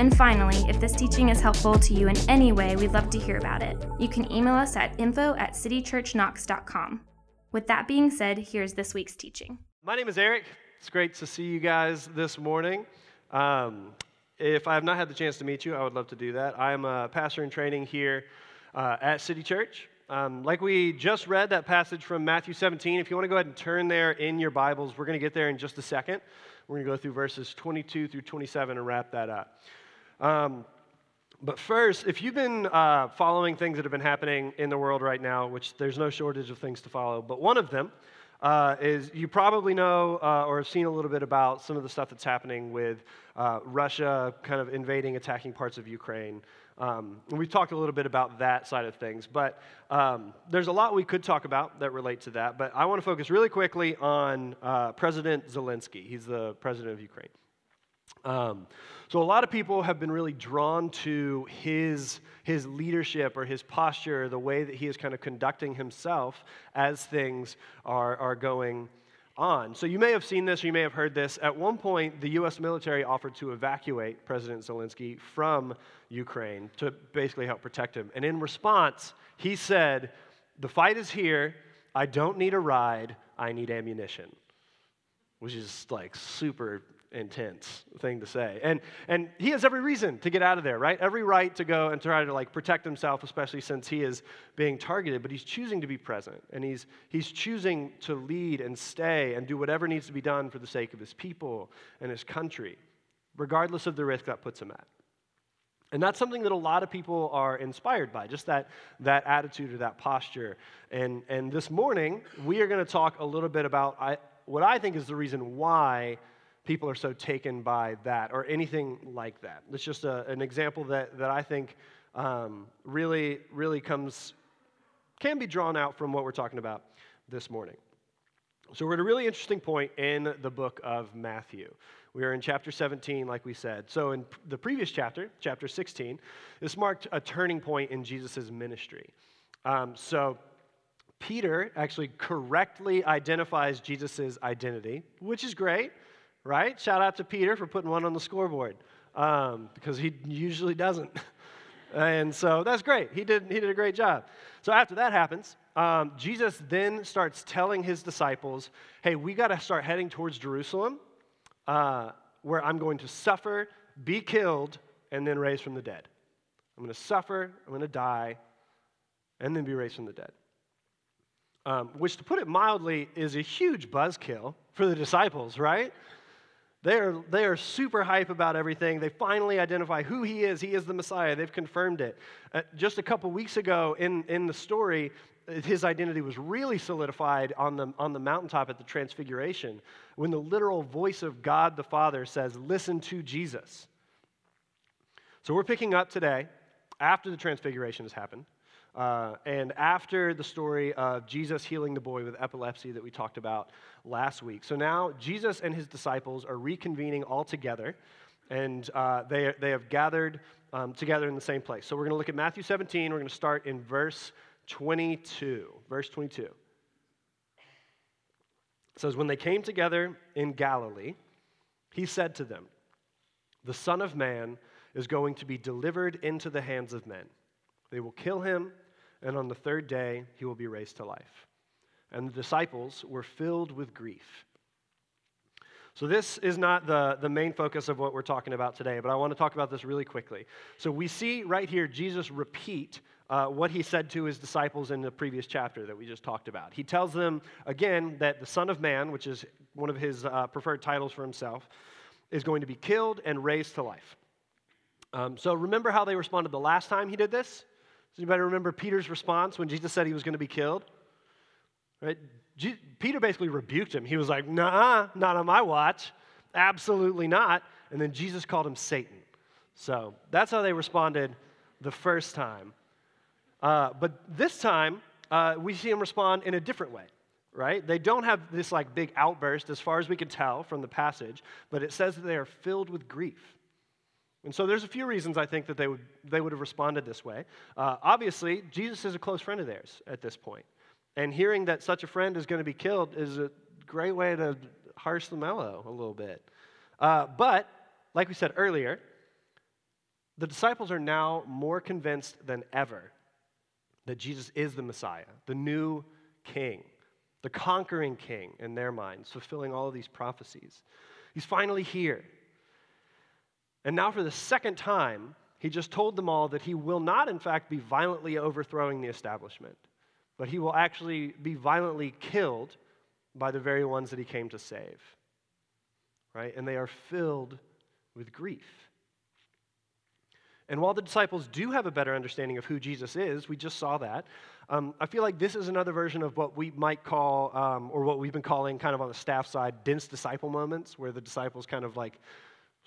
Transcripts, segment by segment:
And finally, if this teaching is helpful to you in any way, we'd love to hear about it. You can email us at info at citychurchknox.com. With that being said, here's this week's teaching. My name is Eric. It's great to see you guys this morning. Um, if I have not had the chance to meet you, I would love to do that. I am a pastor in training here uh, at City Church. Um, like we just read that passage from Matthew 17, if you want to go ahead and turn there in your Bibles, we're going to get there in just a second. We're going to go through verses 22 through 27 and wrap that up. Um, but first, if you've been uh, following things that have been happening in the world right now, which there's no shortage of things to follow, but one of them uh, is you probably know uh, or have seen a little bit about some of the stuff that's happening with uh, Russia kind of invading, attacking parts of Ukraine. Um, and we've talked a little bit about that side of things, but um, there's a lot we could talk about that relate to that. But I want to focus really quickly on uh, President Zelensky. He's the president of Ukraine. Um, so a lot of people have been really drawn to his, his leadership or his posture, the way that he is kind of conducting himself as things are, are going on. So you may have seen this or you may have heard this. At one point, the U.S. military offered to evacuate President Zelensky from Ukraine to basically help protect him. And in response, he said, The fight is here. I don't need a ride. I need ammunition. Which is like super intense thing to say. And, and he has every reason to get out of there, right? Every right to go and try to like protect himself, especially since he is being targeted, but he's choosing to be present and he's, he's choosing to lead and stay and do whatever needs to be done for the sake of his people and his country, regardless of the risk that puts him at. And that's something that a lot of people are inspired by, just that, that attitude or that posture. And, and this morning, we are going to talk a little bit about I, what I think is the reason why people are so taken by that or anything like that. It's just a, an example that, that I think um, really, really comes, can be drawn out from what we're talking about this morning. So we're at a really interesting point in the book of Matthew. We are in chapter 17, like we said. So in the previous chapter, chapter 16, this marked a turning point in Jesus' ministry. Um, so Peter actually correctly identifies Jesus' identity, which is great right? Shout out to Peter for putting one on the scoreboard um, because he usually doesn't. and so that's great. He did, he did a great job. So after that happens, um, Jesus then starts telling his disciples, hey, we got to start heading towards Jerusalem uh, where I'm going to suffer, be killed, and then raised from the dead. I'm going to suffer, I'm going to die, and then be raised from the dead. Um, which, to put it mildly, is a huge buzzkill for the disciples, right? They are, they are super hype about everything. They finally identify who he is. He is the Messiah. They've confirmed it. Uh, just a couple weeks ago in, in the story, his identity was really solidified on the, on the mountaintop at the Transfiguration when the literal voice of God the Father says, Listen to Jesus. So we're picking up today after the Transfiguration has happened. Uh, and after the story of Jesus healing the boy with epilepsy that we talked about last week. So now Jesus and his disciples are reconvening all together, and uh, they, they have gathered um, together in the same place. So we're going to look at Matthew 17. We're going to start in verse 22. Verse 22. It says, When they came together in Galilee, he said to them, The Son of Man is going to be delivered into the hands of men. They will kill him, and on the third day he will be raised to life. And the disciples were filled with grief. So, this is not the, the main focus of what we're talking about today, but I want to talk about this really quickly. So, we see right here Jesus repeat uh, what he said to his disciples in the previous chapter that we just talked about. He tells them again that the Son of Man, which is one of his uh, preferred titles for himself, is going to be killed and raised to life. Um, so, remember how they responded the last time he did this? Does anybody remember Peter's response when Jesus said he was going to be killed? Right? G- Peter basically rebuked him. He was like, nah, not on my watch. Absolutely not. And then Jesus called him Satan. So that's how they responded the first time. Uh, but this time, uh, we see them respond in a different way, right? They don't have this like big outburst as far as we can tell from the passage, but it says that they are filled with grief. And so there's a few reasons I think that they would, they would have responded this way. Uh, obviously, Jesus is a close friend of theirs at this point. And hearing that such a friend is going to be killed is a great way to harsh the mellow a little bit. Uh, but, like we said earlier, the disciples are now more convinced than ever that Jesus is the Messiah, the new king, the conquering king in their minds, fulfilling all of these prophecies. He's finally here. And now, for the second time, he just told them all that he will not, in fact, be violently overthrowing the establishment, but he will actually be violently killed by the very ones that he came to save. Right? And they are filled with grief. And while the disciples do have a better understanding of who Jesus is, we just saw that, um, I feel like this is another version of what we might call, um, or what we've been calling kind of on the staff side, dense disciple moments, where the disciples kind of like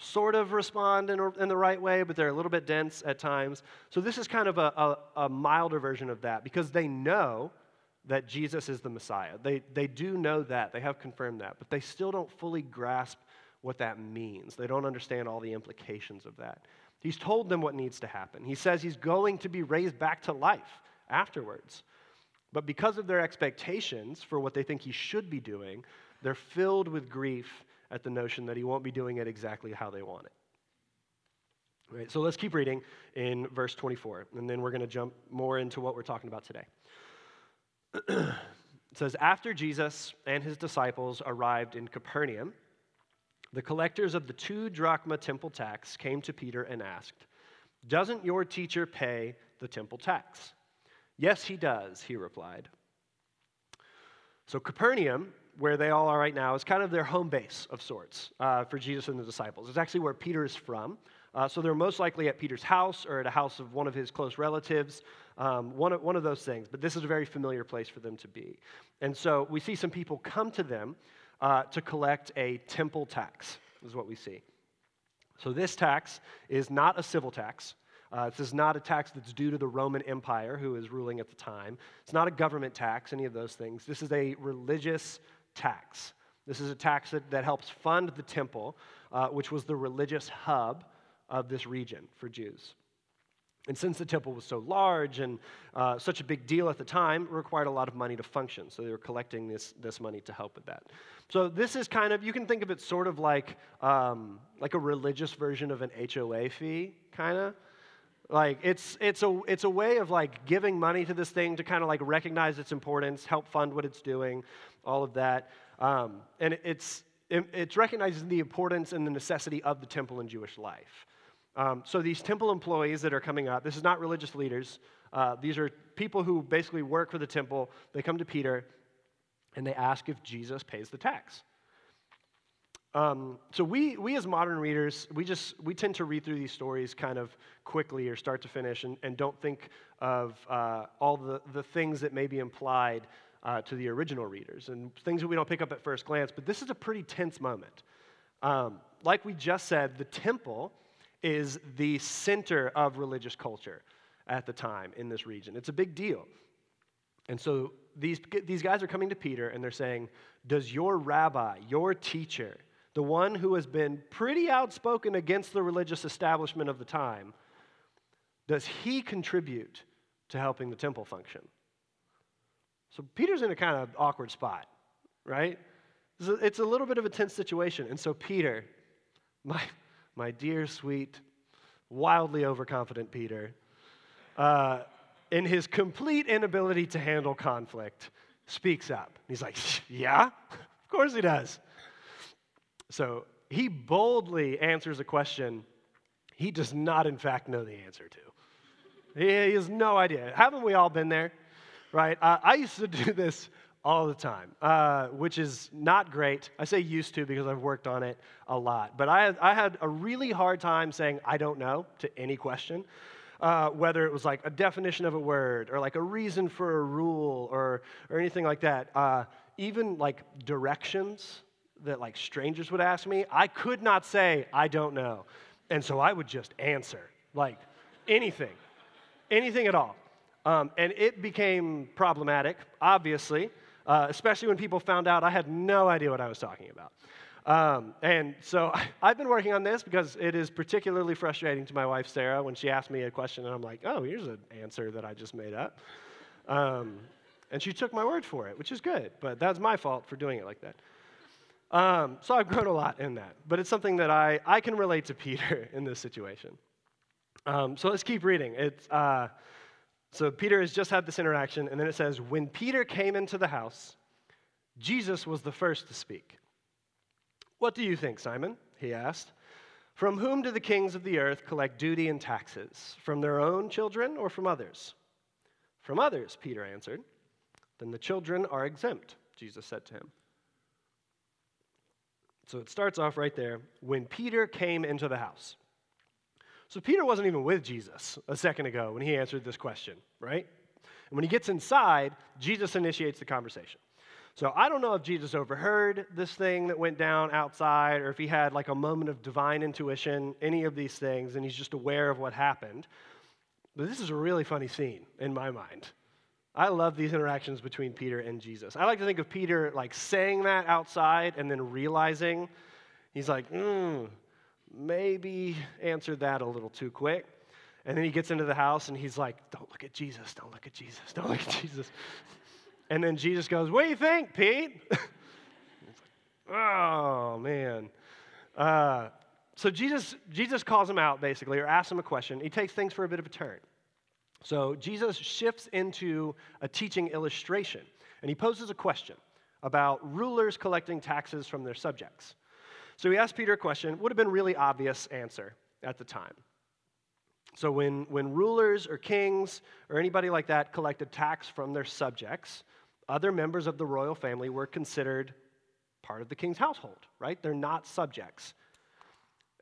sort of respond in, in, the right way, but they're a little bit dense at times. So this is kind of a, a, a, milder version of that because they know that Jesus is the Messiah. They, they do know that, they have confirmed that, but they still don't fully grasp what that means. They don't understand all the implications of that. He's told them what needs to happen. He says he's going to be raised back to life afterwards. But because of their expectations for what they think he should be doing, they're filled with grief at the notion that he won't be doing it exactly how they want it. Right, so let's keep reading in verse 24, and then we're going to jump more into what we're talking about today. it says, After Jesus and his disciples arrived in Capernaum, the collectors of the two drachma temple tax came to Peter and asked, Doesn't your teacher pay the temple tax? Yes, he does, he replied. So, Capernaum where they all are right now is kind of their home base of sorts uh, for Jesus and the disciples. It's actually where Peter is from. Uh, so they're most likely at Peter's house or at a house of one of his close relatives, um, one, of, one of those things. But this is a very familiar place for them to be. And so we see some people come to them uh, to collect a temple tax, is what we see. So this tax is not a civil tax. Uh, this is not a tax that's due to the Roman Empire, who is ruling at the time. It's not a government tax, any of those things. This is a religious tax. This is a tax that, that helps fund the temple, uh, which was the religious hub of this region for Jews. And since the temple was so large and uh, such a big deal at the time, it required a lot of money to function. So they were collecting this, this money to help with that. So this is kind of, you can think of it sort of like, um, like a religious version of an HOA fee, kind of. Like it's, it's, a, it's a way of like giving money to this thing to kind of like recognize its importance, help fund what it's doing all of that. Um, and it's, it, it's recognizing the importance and the necessity of the temple in Jewish life. Um, so these temple employees that are coming up, this is not religious leaders. Uh, these are people who basically work for the temple. They come to Peter and they ask if Jesus pays the tax. Um, so we, we as modern readers, we just we tend to read through these stories kind of quickly or start to finish, and, and don't think of uh, all the, the things that may be implied uh, to the original readers and things that we don't pick up at first glance. But this is a pretty tense moment. Um, like we just said, the temple is the center of religious culture at the time in this region. It's a big deal. And so these, these guys are coming to Peter and they're saying, Does your rabbi, your teacher, the one who has been pretty outspoken against the religious establishment of the time, does he contribute to helping the temple function? So Peter's in a kind of awkward spot, right? It's a little bit of a tense situation. And so Peter, my, my dear, sweet, wildly overconfident Peter, uh, in his complete inability to handle conflict, speaks up. He's like, Yeah, of course he does. So he boldly answers a question he does not, in fact, know the answer to. He, has no idea. Haven't we all been there? right? Uh, I used to do this all the time, uh, which is not great. I say used to because I've worked on it a lot. But I I had a really hard time saying I don't know to any question. Uh, whether it was like a definition of a word or like a reason for a rule or, or anything like that. Uh, even like directions that like strangers would ask me, I could not say, I don't know. And so I would just answer like anything, anything at all. Um, and it became problematic, obviously, uh, especially when people found out I had no idea what I was talking about. Um, and so I've been working on this because it is particularly frustrating to my wife, Sarah, when she asks me a question and I'm like, oh, here's an answer that I just made up. Um, and she took my word for it, which is good, but that's my fault for doing it like that. Um, so I've grown a lot in that, but it's something that I, I can relate to Peter in this situation. Um, so let's keep reading. It's, uh, so Peter has just had this interaction, and then it says, When Peter came into the house, Jesus was the first to speak. What do you think, Simon? He asked. From whom do the kings of the earth collect duty and taxes? From their own children or from others? From others, Peter answered. Then the children are exempt, Jesus said to him. So it starts off right there when Peter came into the house. So Peter wasn't even with Jesus a second ago when he answered this question, right? And when he gets inside, Jesus initiates the conversation. So I don't know if Jesus overheard this thing that went down outside or if he had like a moment of divine intuition, any of these things, and he's just aware of what happened. But this is a really funny scene in my mind. I love these interactions between Peter and Jesus. I like to think of Peter like saying that outside and then realizing he's like, hmm, maybe answered that a little too quick. And then he gets into the house and he's like, don't look at Jesus, don't look at Jesus, don't look at Jesus. And then Jesus goes, What do you think, Pete? oh, man. Uh, so Jesus, Jesus calls him out, basically, or asks him a question. He takes things for a bit of a turn. So Jesus shifts into a teaching illustration, and he poses a question about rulers collecting taxes from their subjects. So he asked Peter a question, would have been really obvious answer at the time. So when, when rulers or kings or anybody like that collected tax from their subjects, other members of the royal family were considered part of the king's household, right? They're not subjects.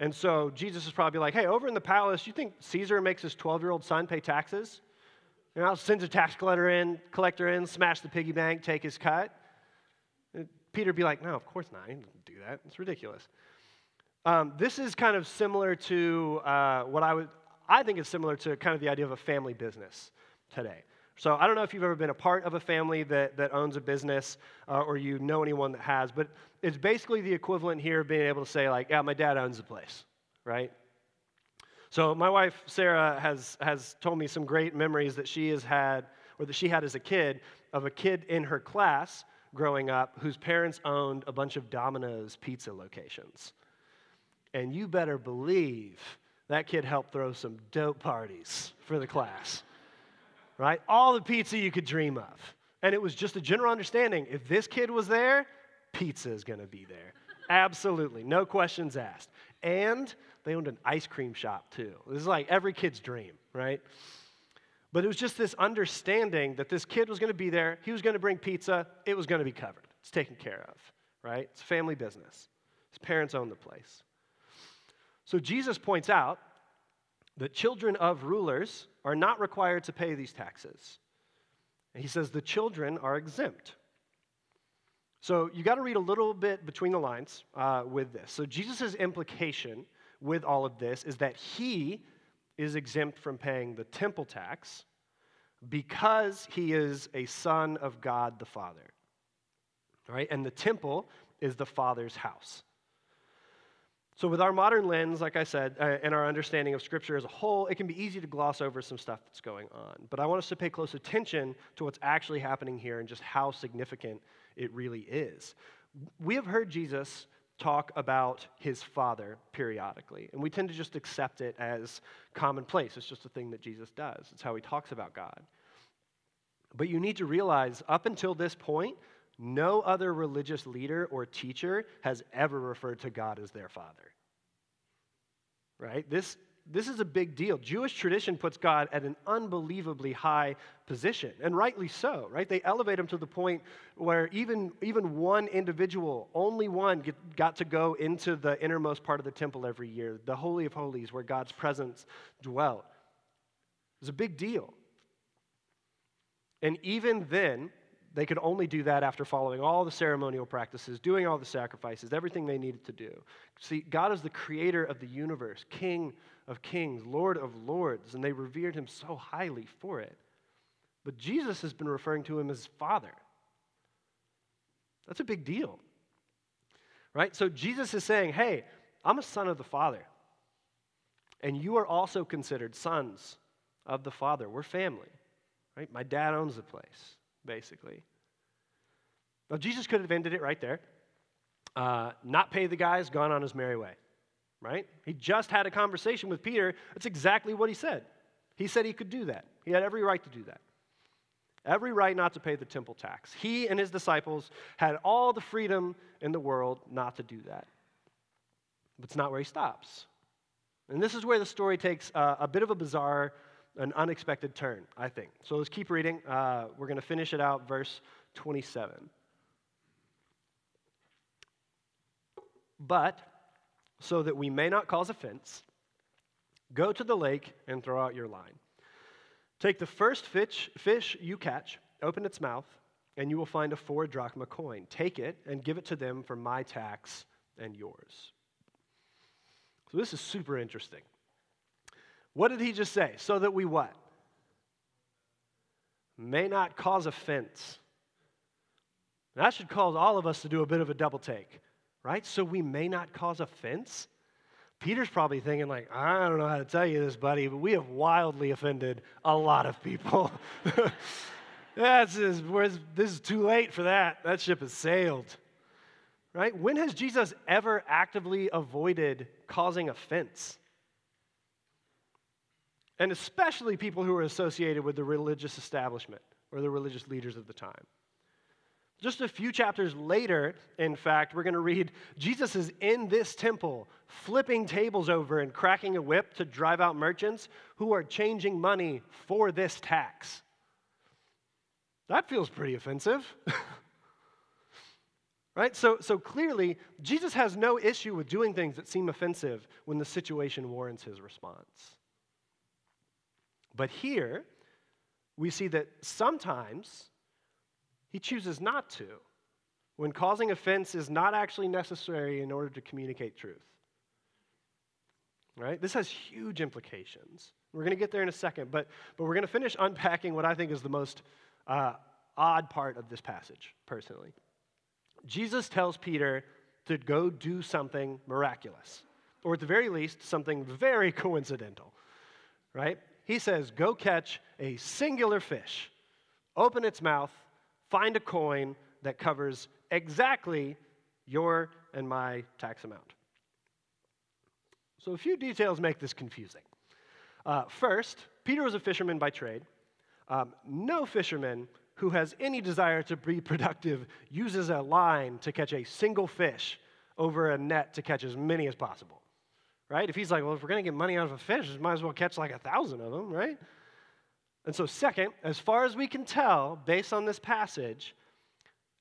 And so Jesus is probably like, hey, over in the palace, you think Caesar makes his 12 year old son pay taxes? You know, sends a tax collector in, collector in, smash the piggy bank, take his cut. And Peter be like, no, of course not. He doesn't do that. It's ridiculous. Um, this is kind of similar to uh, what I would, I think it's similar to kind of the idea of a family business today. So I don't know if you've ever been a part of a family that, that owns a business uh, or you know anyone that has, but it's basically the equivalent here of being able to say, like, yeah, my dad owns the place, right? So my wife, Sarah, has, has told me some great memories that she has had, or that she had as a kid, of a kid in her class growing up whose parents owned a bunch of Domino's pizza locations. And you better believe that kid helped throw some dope parties for the class right? All the pizza you could dream of. And it was just a general understanding if this kid was there, pizza is going to be there. Absolutely, no questions asked. And they owned an ice cream shop too. This is like every kid's dream, right? But it was just this understanding that this kid was going to be there, he was going to bring pizza, it was going to be covered. It's taken care of, right? It's family business. His parents own the place. So Jesus points out that children of rulers are not required to pay these taxes. And he says the children are exempt. So you got to read a little bit between the lines uh, with this. So Jesus' implication with all of this is that he is exempt from paying the temple tax because he is a son of God the Father. Right? And the temple is the Father's house. So, with our modern lens, like I said, uh, and our understanding of Scripture as a whole, it can be easy to gloss over some stuff that's going on. But I want us to pay close attention to what's actually happening here and just how significant it really is. We have heard Jesus talk about his Father periodically, and we tend to just accept it as commonplace. It's just a thing that Jesus does, it's how he talks about God. But you need to realize, up until this point, no other religious leader or teacher has ever referred to God as their father. Right? This, this is a big deal. Jewish tradition puts God at an unbelievably high position, and rightly so, right? They elevate him to the point where even, even one individual, only one, get, got to go into the innermost part of the temple every year, the Holy of Holies, where God's presence dwelt. It was a big deal. And even then, they could only do that after following all the ceremonial practices, doing all the sacrifices, everything they needed to do. See, God is the creator of the universe, King of kings, Lord of lords, and they revered him so highly for it. but Jesus has been referring to him as Father. That's a big deal. Right? So Jesus is saying, hey, I'm a son of the Father. And you are also considered sons of the Father. We're family. Right? My dad owns the place, basically. Now, Jesus could have ended it right there. Uh, not pay the guys, gone on his merry way. Right? He just had a conversation with Peter. That's exactly what he said. He said he could do that. He had every right to do that. Every right not to pay the temple tax. He and his disciples had all the freedom in the world not to do that. But it's not where he stops. And this is where the story takes uh, a bit of a bizarre, an unexpected turn, I think. So let's keep reading. Uh, we're going to finish it out, verse 27. But, so that we may not cause offense, go to the lake and throw out your line. Take the first fish, fish you catch, open its mouth, and you will find a four drachma coin. Take it and give it to them for my tax and yours. So this is super interesting. What did he just say? So that we what? May not cause offense. That should cause all of us to do a bit of a double take, right? So we may not cause offense. Peter's probably thinking, like, I don't know how to tell you this, buddy, but we have wildly offended a lot of people. That's this is too late for that. That ship has sailed. Right? When has Jesus ever actively avoided causing offense? And especially people who are associated with the religious establishment or the religious leaders of the time. Just a few chapters later, in fact, we're going to read Jesus is in this temple, flipping tables over and cracking a whip to drive out merchants who are changing money for this tax. That feels pretty offensive. right? So, so clearly, Jesus has no issue with doing things that seem offensive when the situation warrants his response. But here, we see that sometimes he chooses not to, when causing offense is not actually necessary in order to communicate truth. Right? This has huge implications. We're going to get there in a second, but, but we're going to finish unpacking what I think is the most uh, odd part of this passage, personally. Jesus tells Peter to go do something miraculous, or at the very least, something very coincidental, right? He says, Go catch a singular fish, open its mouth, find a coin that covers exactly your and my tax amount. So, a few details make this confusing. Uh, first, Peter was a fisherman by trade. Um, no fisherman who has any desire to be productive uses a line to catch a single fish over a net to catch as many as possible. Right? If he's like, well, if we're going to get money out of a fish, we might as well catch like a thousand of them, right? And so, second, as far as we can tell, based on this passage,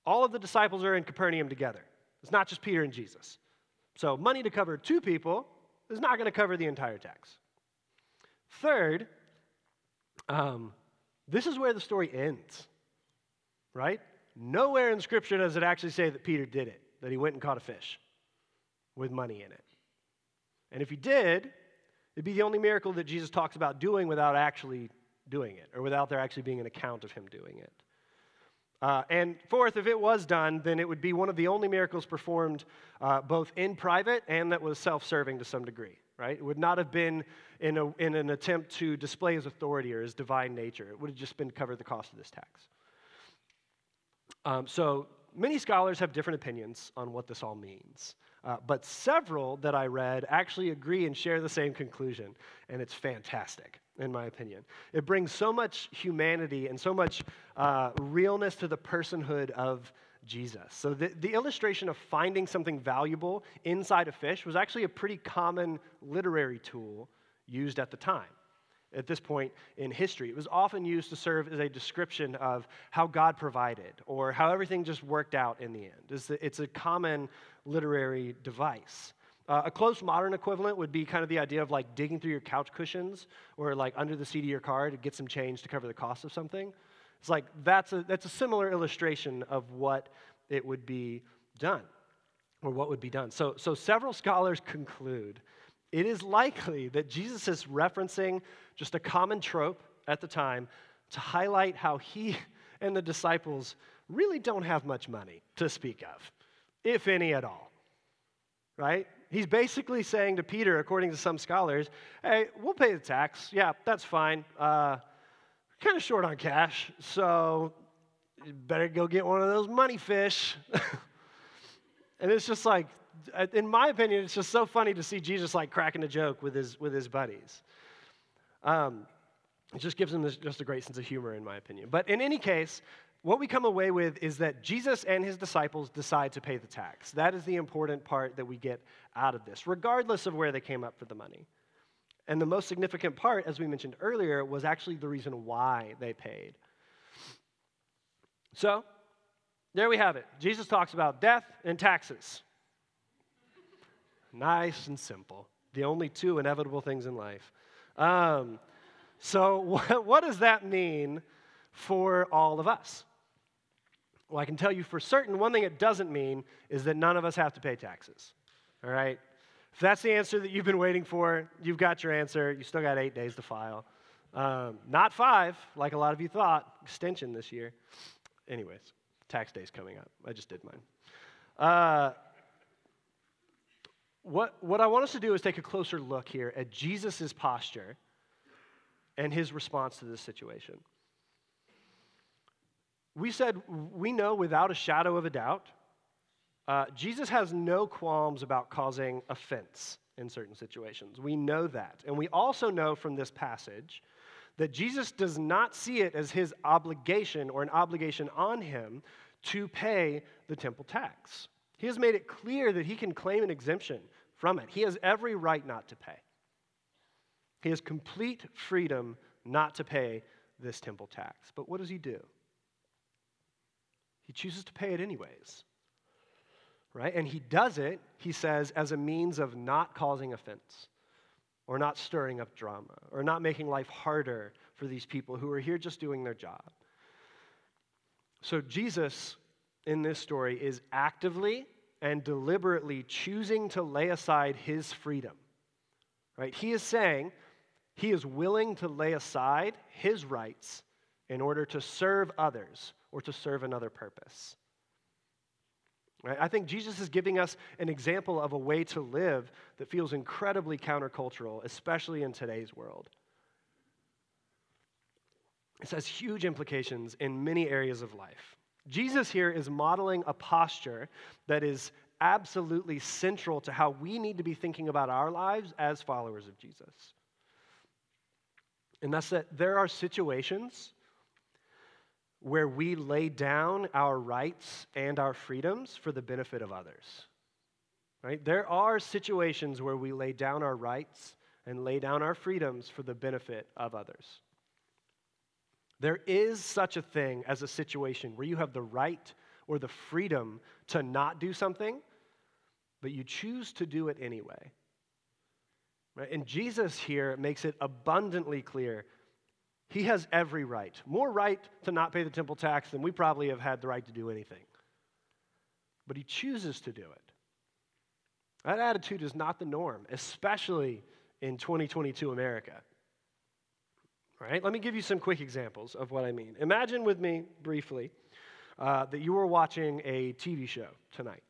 all of the disciples are in Capernaum together. It's not just Peter and Jesus. So, money to cover two people is not going to cover the entire tax. Third, um, this is where the story ends right? Nowhere in Scripture does it actually say that Peter did it, that he went and caught a fish with money in it. And if he did, it'd be the only miracle that Jesus talks about doing without actually doing it, or without there actually being an account of him doing it. Uh, and fourth, if it was done, then it would be one of the only miracles performed uh, both in private and that was self serving to some degree, right? It would not have been in, a, in an attempt to display his authority or his divine nature. It would have just been to cover the cost of this tax. Um, so many scholars have different opinions on what this all means. Uh, but several that I read actually agree and share the same conclusion, and it's fantastic, in my opinion. It brings so much humanity and so much uh, realness to the personhood of Jesus. So, the, the illustration of finding something valuable inside a fish was actually a pretty common literary tool used at the time at this point in history. It was often used to serve as a description of how God provided or how everything just worked out in the end. It's a, it's a common literary device. Uh, a close modern equivalent would be kind of the idea of like digging through your couch cushions or like under the seat of your car to get some change to cover the cost of something. It's like that's a, that's a similar illustration of what it would be done or what would be done. So, so several scholars conclude it is likely that Jesus is referencing just a common trope at the time to highlight how he and the disciples really don't have much money to speak of, if any at all. Right? He's basically saying to Peter, according to some scholars, hey, we'll pay the tax. Yeah, that's fine. Uh, kind of short on cash, so better go get one of those money fish. and it's just like, in my opinion, it's just so funny to see Jesus like cracking a joke with his, with his buddies. Um, it just gives him this, just a great sense of humor, in my opinion. But in any case, what we come away with is that Jesus and his disciples decide to pay the tax. That is the important part that we get out of this, regardless of where they came up for the money. And the most significant part, as we mentioned earlier, was actually the reason why they paid. So, there we have it. Jesus talks about death and taxes. Nice and simple. The only two inevitable things in life. Um, so, what, what does that mean for all of us? Well, I can tell you for certain, one thing it doesn't mean is that none of us have to pay taxes. All right? If that's the answer that you've been waiting for, you've got your answer. You still got eight days to file. Um, not five, like a lot of you thought, extension this year. Anyways, tax day's coming up. I just did mine. Uh, what, what I want us to do is take a closer look here at Jesus' posture and his response to this situation. We said we know without a shadow of a doubt, uh, Jesus has no qualms about causing offense in certain situations. We know that. And we also know from this passage that Jesus does not see it as his obligation or an obligation on him to pay the temple tax. He has made it clear that he can claim an exemption from it. He has every right not to pay. He has complete freedom not to pay this temple tax. But what does he do? He chooses to pay it anyways. Right? And he does it, he says, as a means of not causing offense or not stirring up drama or not making life harder for these people who are here just doing their job. So, Jesus in this story is actively and deliberately choosing to lay aside his freedom. Right? He is saying he is willing to lay aside his rights in order to serve others or to serve another purpose. Right? I think Jesus is giving us an example of a way to live that feels incredibly countercultural, especially in today's world. This has huge implications in many areas of life. Jesus here is modeling a posture that is absolutely central to how we need to be thinking about our lives as followers of Jesus. And that's that there are situations where we lay down our rights and our freedoms for the benefit of others. Right? There are situations where we lay down our rights and lay down our freedoms for the benefit of others. There is such a thing as a situation where you have the right or the freedom to not do something, but you choose to do it anyway. Right? And Jesus here makes it abundantly clear he has every right, more right to not pay the temple tax than we probably have had the right to do anything. But he chooses to do it. That attitude is not the norm, especially in 2022 America. Right? Let me give you some quick examples of what I mean. Imagine with me briefly uh, that you were watching a TV show tonight.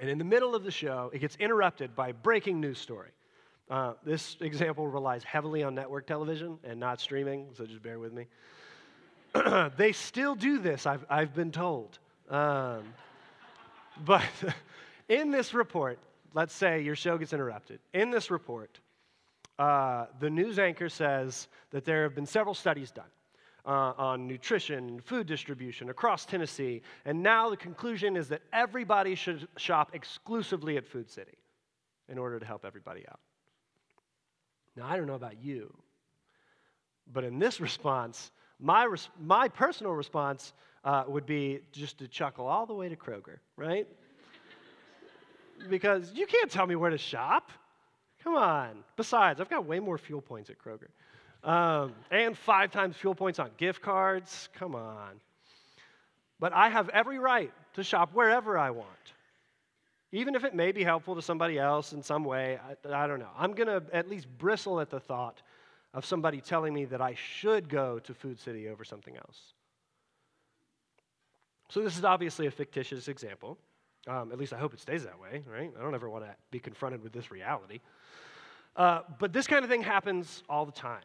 And in the middle of the show, it gets interrupted by a breaking news story. Uh, this example relies heavily on network television and not streaming, so just bear with me. they still do this, I've, I've been told. Um, but in this report, let's say your show gets interrupted. In this report, uh, the news anchor says that there have been several studies done uh, on nutrition, and food distribution across Tennessee, and now the conclusion is that everybody should shop exclusively at Food City in order to help everybody out. Now, I don't know about you, but in this response, my, res- my personal response uh, would be just to chuckle all the way to Kroger, right? because you can't tell me where to shop. Come on. Besides, I've got way more fuel points at Kroger. Um, and five times fuel points on gift cards. Come on. But I have every right to shop wherever I want even if it may be helpful to somebody else in some way, I, I don't know. I'm going to at least bristle at the thought of somebody telling me that I should go to Food City over something else. So, this is obviously a fictitious example. Um, at least I hope it stays that way, right? I don't ever want to be confronted with this reality. Uh, but this kind of thing happens all the time,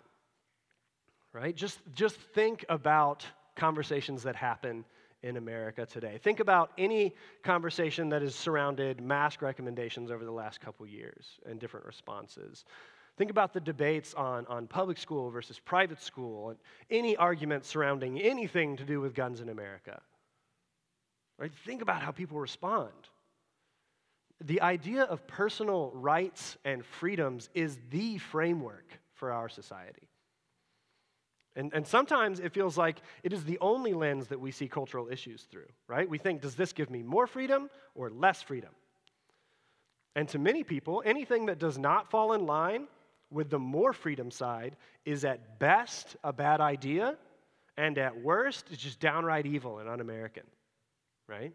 right? Just, just think about conversations that happen in America today. Think about any conversation that has surrounded mask recommendations over the last couple years and different responses. Think about the debates on, on public school versus private school and any argument surrounding anything to do with guns in America. Right? Think about how people respond. The idea of personal rights and freedoms is the framework for our society. And, and sometimes it feels like it is the only lens that we see cultural issues through, right? We think, does this give me more freedom or less freedom? And to many people, anything that does not fall in line with the more freedom side is at best a bad idea, and at worst, it's just downright evil and un American, right?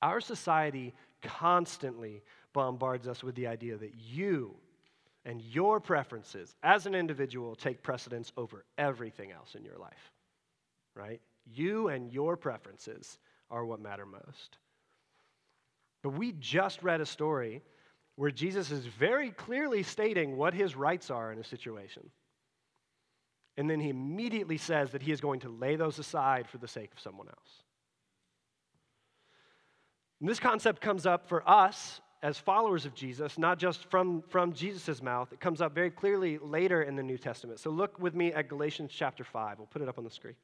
Our society constantly bombards us with the idea that you and your preferences as an individual take precedence over everything else in your life, right? You and your preferences are what matter most. But we just read a story where Jesus is very clearly stating what his rights are in a situation. And then he immediately says that he is going to lay those aside for the sake of someone else. And this concept comes up for us as followers of Jesus, not just from, from Jesus' mouth. It comes up very clearly later in the New Testament. So look with me at Galatians chapter 5. We'll put it up on the screen.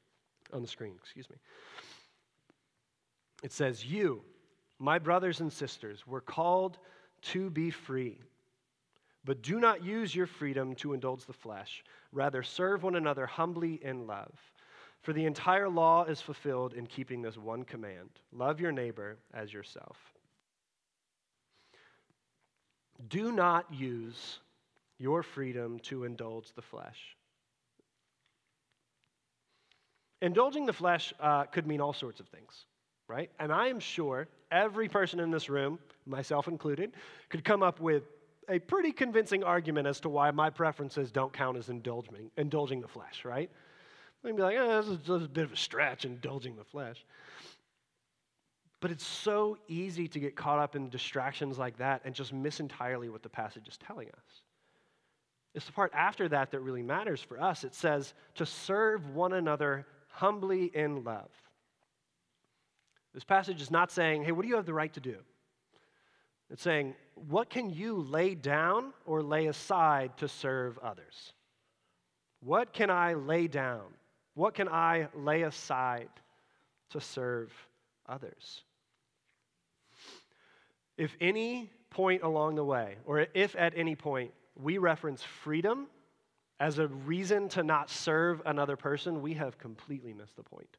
On the screen, excuse me. It says, You, my brothers and sisters, were called to be free. But do not use your freedom to indulge the flesh. Rather, serve one another humbly in love. For the entire law is fulfilled in keeping this one command love your neighbor as yourself. Do not use your freedom to indulge the flesh. Indulging the flesh uh, could mean all sorts of things, right? And I am sure every person in this room, myself included, could come up with a pretty convincing argument as to why my preferences don't count as indulging, indulging the flesh, right? They'd be like, oh, this is just a bit of a stretch, indulging the flesh. But it's so easy to get caught up in distractions like that and just miss entirely what the passage is telling us. It's the part after that that really matters for us. It says to serve one another humbly in love. This passage is not saying, hey, what do you have the right to do? It's saying, what can you lay down or lay aside to serve others? What can I lay down? What can I lay aside to serve others? If any point along the way, or if at any point we reference freedom as a reason to not serve another person, we have completely missed the point.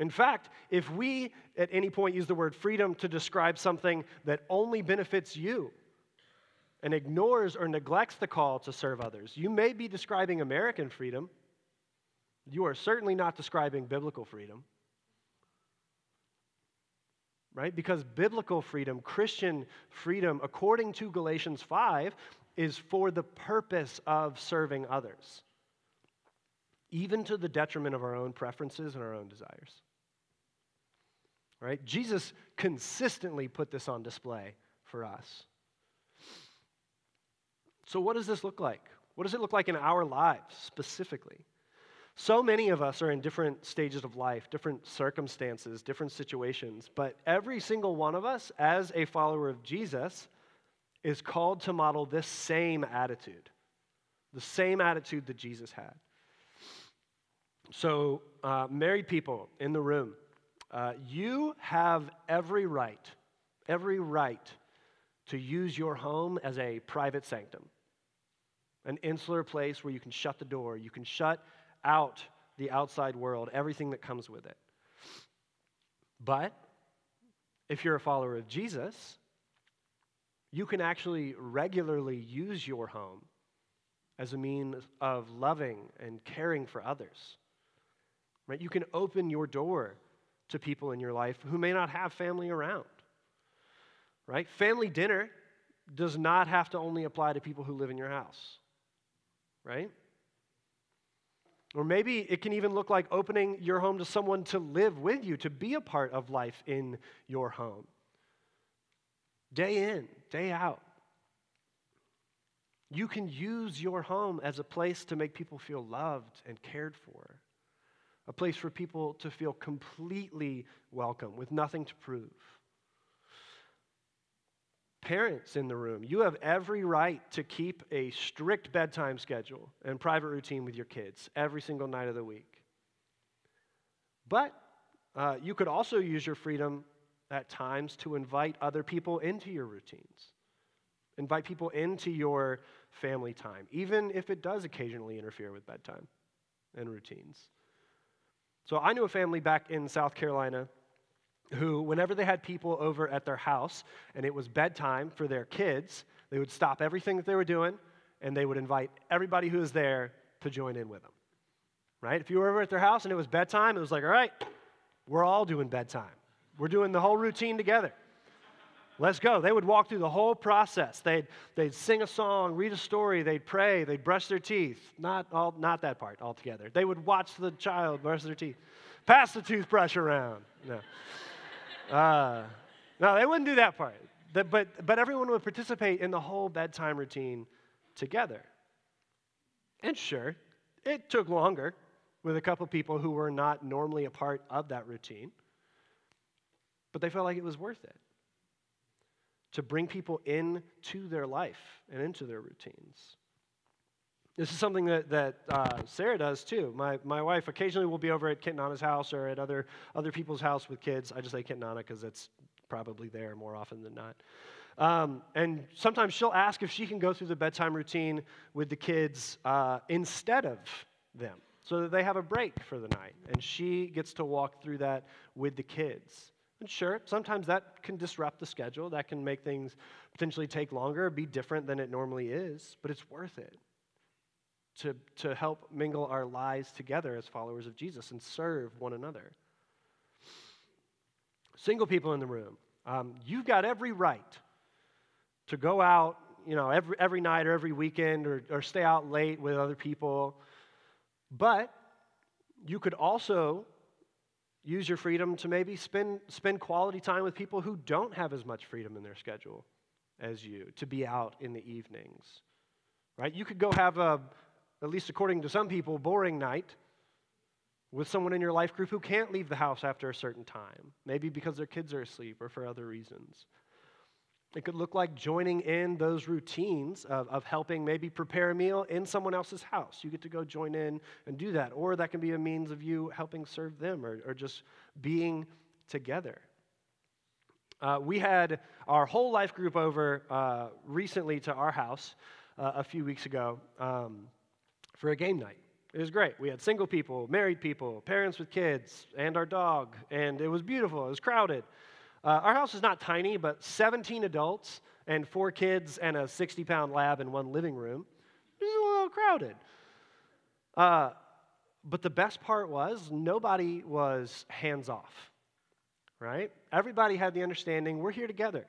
In fact, if we at any point use the word freedom to describe something that only benefits you and ignores or neglects the call to serve others, you may be describing American freedom. You are certainly not describing biblical freedom right? Because biblical freedom, Christian freedom, according to Galatians 5, is for the purpose of serving others, even to the detriment of our own preferences and our own desires. Right? Jesus consistently put this on display for us. So, what does this look like? What does it look like in our lives specifically? So many of us are in different stages of life, different circumstances, different situations, but every single one of us, as a follower of Jesus, is called to model this same attitude, the same attitude that Jesus had. So, uh, married people in the room, uh, you have every right, every right to use your home as a private sanctum, an insular place where you can shut the door, you can shut out the outside world, everything that comes with it. But if you're a follower of Jesus, you can actually regularly use your home as a means of loving and caring for others. Right? You can open your door to people in your life who may not have family around. Right? Family dinner does not have to only apply to people who live in your house, right? Or maybe it can even look like opening your home to someone to live with you, to be a part of life in your home. Day in, day out. You can use your home as a place to make people feel loved and cared for, a place for people to feel completely welcome with nothing to prove. Parents in the room, you have every right to keep a strict bedtime schedule and private routine with your kids every single night of the week. But uh, you could also use your freedom at times to invite other people into your routines, invite people into your family time, even if it does occasionally interfere with bedtime and routines. So I knew a family back in South Carolina who, whenever they had people over at their house and it was bedtime for their kids, they would stop everything that they were doing and they would invite everybody who was there to join in with them. Right? If you were over at their house and it was bedtime, it was like, all right, we're all doing bedtime. We're doing the whole routine together. Let's go. They would walk through the whole process. They'd, they'd sing a song, read a story, they'd pray, they'd brush their teeth. Not, all, not that part altogether. They would watch the child brush their teeth. Pass the toothbrush around. No. Uh, no, they wouldn't do that part. But, but, but everyone would participate in the whole bedtime routine together. And sure, it took longer with a couple people who were not normally a part of that routine, but they felt like it was worth it to bring people into their life and into their routines. This is something that, that uh, Sarah does too. My, my wife occasionally will be over at Kent Nana's house or at other, other people's house with kids. I just say Kent Nana because it's probably there more often than not. Um, and sometimes she'll ask if she can go through the bedtime routine with the kids uh, instead of them so that they have a break for the night. And she gets to walk through that with the kids. And sure, sometimes that can disrupt the schedule. That can make things potentially take longer, be different than it normally is, but it's worth it to, to help mingle our lives together as followers of Jesus and serve one another. Single people in the room, um, you've got every right to go out, you know, every, every night or every weekend or, or stay out late with other people. But you could also use your freedom to maybe spend, spend quality time with people who don't have as much freedom in their schedule as you to be out in the evenings. Right? You could go have a, at least according to some people, boring night with someone in your life group who can't leave the house after a certain time, maybe because their kids are asleep or for other reasons. It could look like joining in those routines of, of helping maybe prepare a meal in someone else's house. You get to go join in and do that. Or that can be a means of you helping serve them or, or just being together. Uh, we had our whole life group over uh, recently to our house uh, a few weeks ago um, for a game night. It was great. We had single people, married people, parents with kids, and our dog, and it was beautiful. It was crowded. Uh, our house is not tiny, but 17 adults and four kids and a 60 pound lab in one living room. It was a little crowded. Uh, but the best part was nobody was hands off, right? Everybody had the understanding we're here together.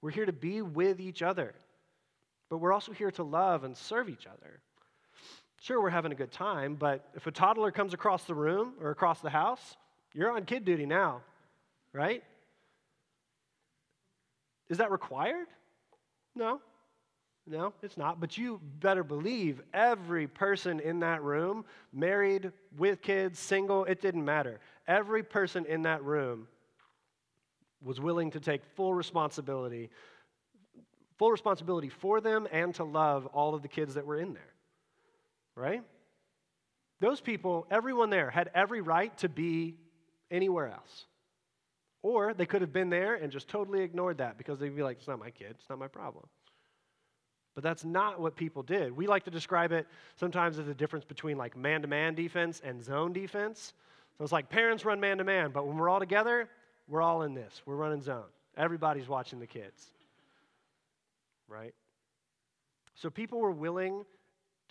We're here to be with each other, but we're also here to love and serve each other. Sure, we're having a good time, but if a toddler comes across the room or across the house, you're on kid duty now, right? Is that required? No. No, it's not. But you better believe every person in that room, married, with kids, single, it didn't matter. Every person in that room was willing to take full responsibility, full responsibility for them and to love all of the kids that were in there. Right? Those people, everyone there, had every right to be anywhere else. Or they could have been there and just totally ignored that because they'd be like, it's not my kid, it's not my problem. But that's not what people did. We like to describe it sometimes as a difference between like man to man defense and zone defense. So it's like parents run man to man, but when we're all together, we're all in this. We're running zone. Everybody's watching the kids. Right? So people were willing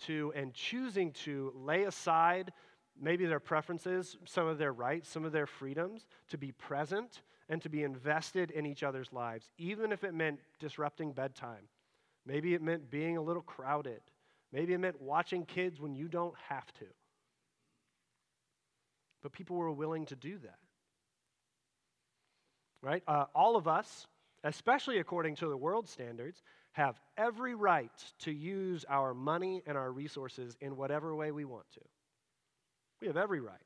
to and choosing to lay aside maybe their preferences, some of their rights, some of their freedoms, to be present and to be invested in each other's lives, even if it meant disrupting bedtime. Maybe it meant being a little crowded. Maybe it meant watching kids when you don't have to. But people were willing to do that. Right? Uh, all of us, especially according to the world standards, have every right to use our money and our resources in whatever way we want to. We have every right.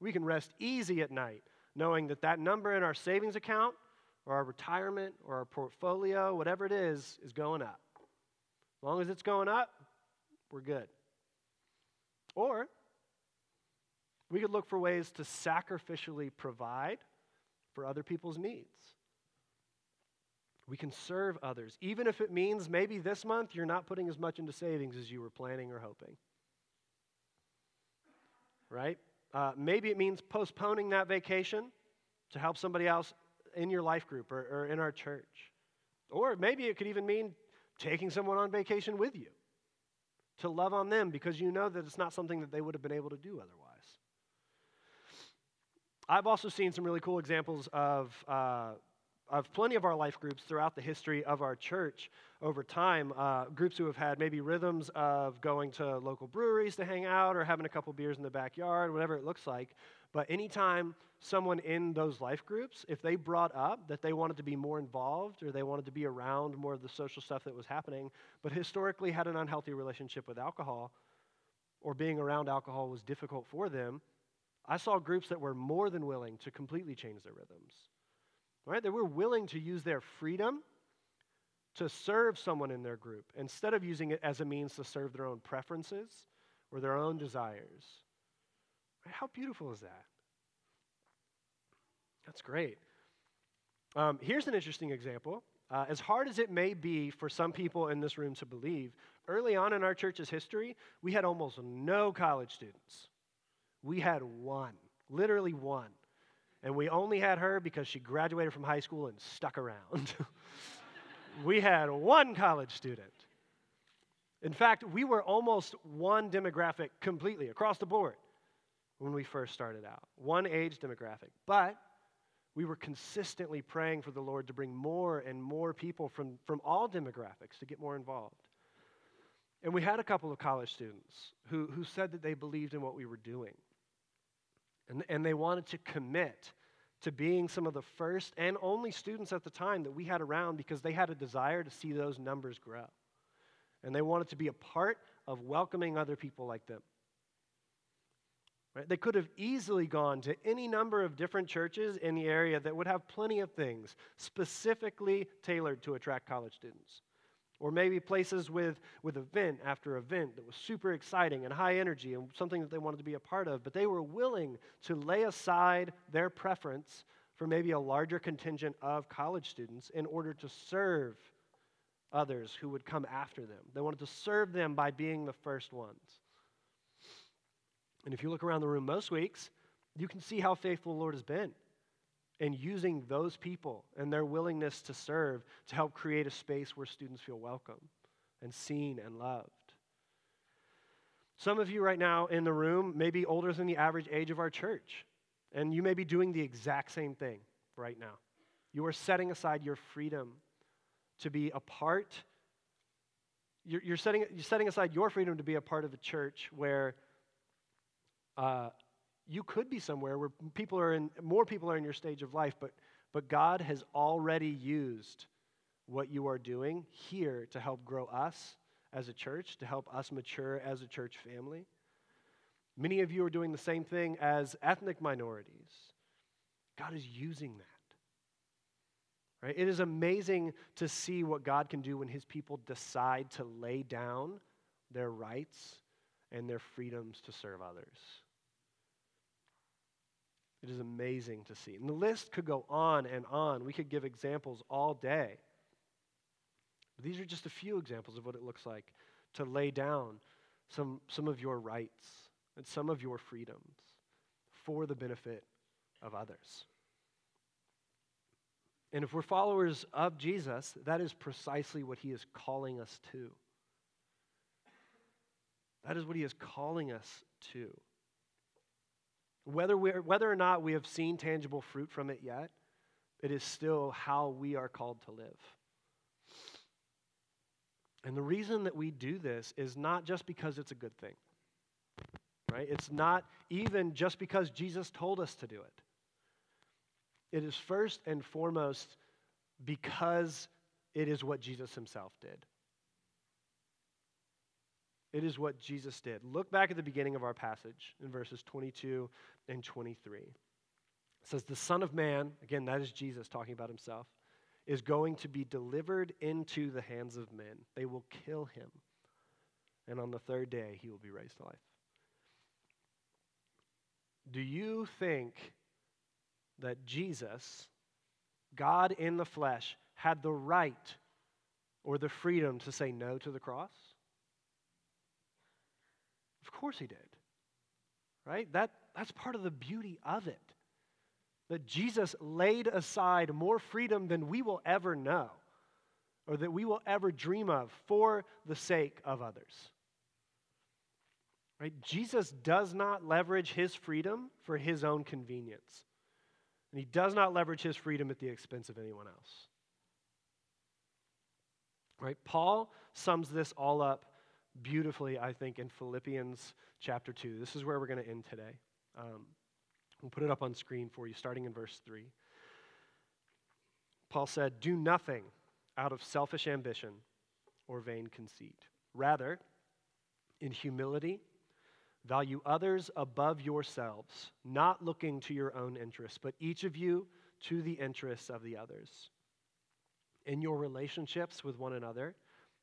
We can rest easy at night knowing that that number in our savings account or our retirement or our portfolio, whatever it is, is going up. As long as it's going up, we're good. Or we could look for ways to sacrificially provide for other people's needs. We can serve others, even if it means maybe this month you're not putting as much into savings as you were planning or hoping. Right? Uh, maybe it means postponing that vacation to help somebody else in your life group or, or in our church. Or maybe it could even mean taking someone on vacation with you to love on them because you know that it's not something that they would have been able to do otherwise. I've also seen some really cool examples of, uh, of plenty of our life groups throughout the history of our church over time. Uh, groups who have had maybe rhythms of going to local breweries to hang out or having a couple beers in the backyard, whatever it looks like. But anytime someone in those life groups, if they brought up that they wanted to be more involved or they wanted to be around more of the social stuff that was happening, but historically had an unhealthy relationship with alcohol or being around alcohol was difficult for them, I saw groups that were more than willing to completely change their rhythms. Right? They were willing to use their freedom to serve someone in their group instead of using it as a means to serve their own preferences or their own desires. Right? How beautiful is that? That's great. Um, here's an interesting example. Uh, as hard as it may be for some people in this room to believe, early on in our church's history, we had almost no college students. We had one, literally one. And we only had her because she graduated from high school and stuck around. we had one college student. In fact, we were almost one demographic completely across the board when we first started out, one age demographic. But we were consistently praying for the Lord to bring more and more people from, from all demographics to get more involved. And we had a couple of college students who, who said that they believed in what we were doing. And, and they wanted to commit to being some of the first and only students at the time that we had around because they had a desire to see those numbers grow. And they wanted to be a part of welcoming other people like them. Right? They could have easily gone to any number of different churches in the area that would have plenty of things specifically tailored to attract college students. Or maybe places with, with event after event that was super exciting and high energy and something that they wanted to be a part of. But they were willing to lay aside their preference for maybe a larger contingent of college students in order to serve others who would come after them. They wanted to serve them by being the first ones. And if you look around the room most weeks, you can see how faithful the Lord has been and using those people and their willingness to serve to help create a space where students feel welcome and seen and loved. Some of you right now in the room may be older than the average age of our church, and you may be doing the exact same thing right now. You are setting aside your freedom to be a part. You're, setting, you're setting aside your freedom to be a part of a church where uh, you could be somewhere where people are in, more people are in your stage of life, but, but God has already used what you are doing here to help grow us as a church, to help us mature as a church family. Many of you are doing the same thing as ethnic minorities. God is using that. Right? It is amazing to see what God can do when his people decide to lay down their rights and their freedoms to serve others. It is amazing to see. And the list could go on and on. We could give examples all day. But these are just a few examples of what it looks like to lay down some, some of your rights and some of your freedoms for the benefit of others. And if we're followers of Jesus, that is precisely what he is calling us to. That is what he is calling us to. Whether, we are, whether or not we have seen tangible fruit from it yet, it is still how we are called to live. And the reason that we do this is not just because it's a good thing, right? It's not even just because Jesus told us to do it. It is first and foremost because it is what Jesus himself did. It is what Jesus did. Look back at the beginning of our passage in verses 22 and 23. It says, The Son of Man, again, that is Jesus talking about himself, is going to be delivered into the hands of men. They will kill him. And on the third day, he will be raised to life. Do you think that Jesus, God in the flesh, had the right or the freedom to say no to the cross? Course he did. Right? That, that's part of the beauty of it. That Jesus laid aside more freedom than we will ever know or that we will ever dream of for the sake of others. Right? Jesus does not leverage his freedom for his own convenience. And he does not leverage his freedom at the expense of anyone else. Right? Paul sums this all up beautifully, I think, in Philippians chapter 2. This is where we're going to end today. Um, we'll put it up on screen for you, starting in verse 3. Paul said, Do nothing out of selfish ambition or vain conceit. Rather, in humility, value others above yourselves, not looking to your own interests, but each of you to the interests of the others. In your relationships with one another,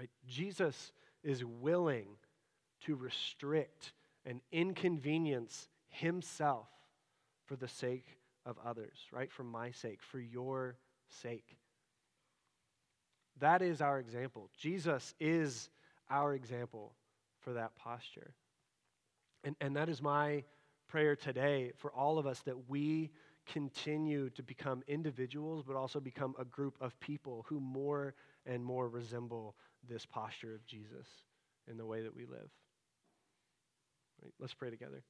Right? Jesus is willing to restrict and inconvenience himself for the sake of others, right? For my sake, for your sake. That is our example. Jesus is our example for that posture. And, and that is my prayer today for all of us that we continue to become individuals, but also become a group of people who more and more resemble this posture of Jesus in the way that we live. Right, let's pray together.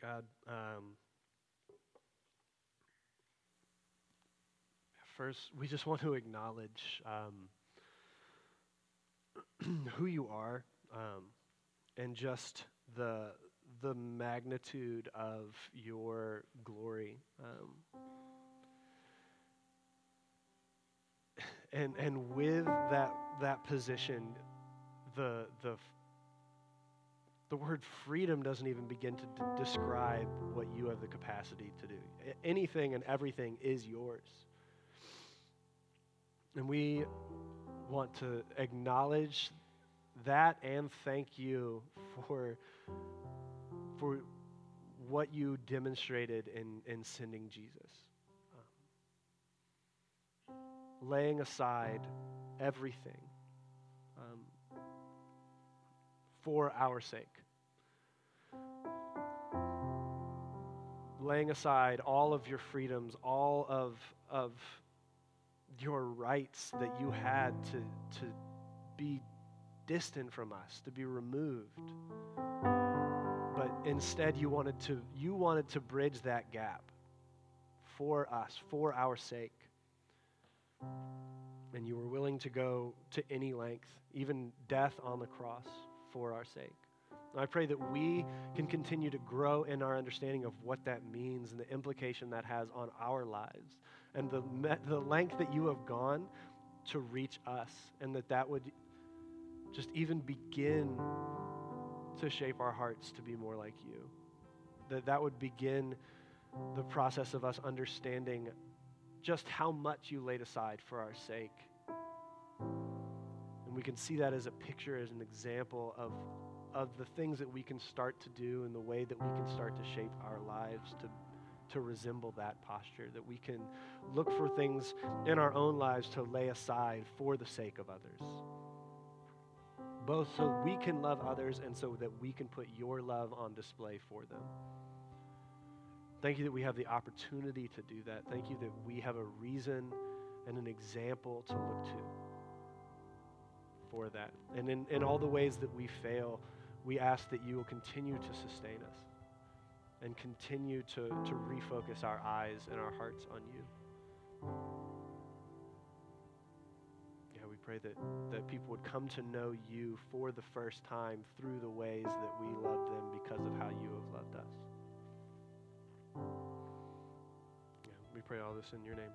God, um, first, we just want to acknowledge um, who you are um, and just the the magnitude of your glory. Um, and, and with that, that position, the, the, the word freedom doesn't even begin to d- describe what you have the capacity to do. Anything and everything is yours. And we want to acknowledge that and thank you for for what you demonstrated in, in sending Jesus. Um, laying aside everything um, for our sake. Laying aside all of your freedoms, all of, of your rights that you had to, to be distant from us, to be removed but instead you wanted to you wanted to bridge that gap for us for our sake. And you were willing to go to any length even death on the cross for our sake. I pray that we can continue to grow in our understanding of what that means and the implication that has on our lives and the, the length that you have gone to reach us and that that would just even begin to shape our hearts to be more like you. That that would begin the process of us understanding just how much you laid aside for our sake. And we can see that as a picture, as an example of, of the things that we can start to do and the way that we can start to shape our lives to, to resemble that posture, that we can look for things in our own lives to lay aside for the sake of others. Both so we can love others and so that we can put your love on display for them. Thank you that we have the opportunity to do that. Thank you that we have a reason and an example to look to for that. And in, in all the ways that we fail, we ask that you will continue to sustain us and continue to, to refocus our eyes and our hearts on you. Pray that, that people would come to know you for the first time through the ways that we love them because of how you have loved us. Yeah, we pray all this in your name.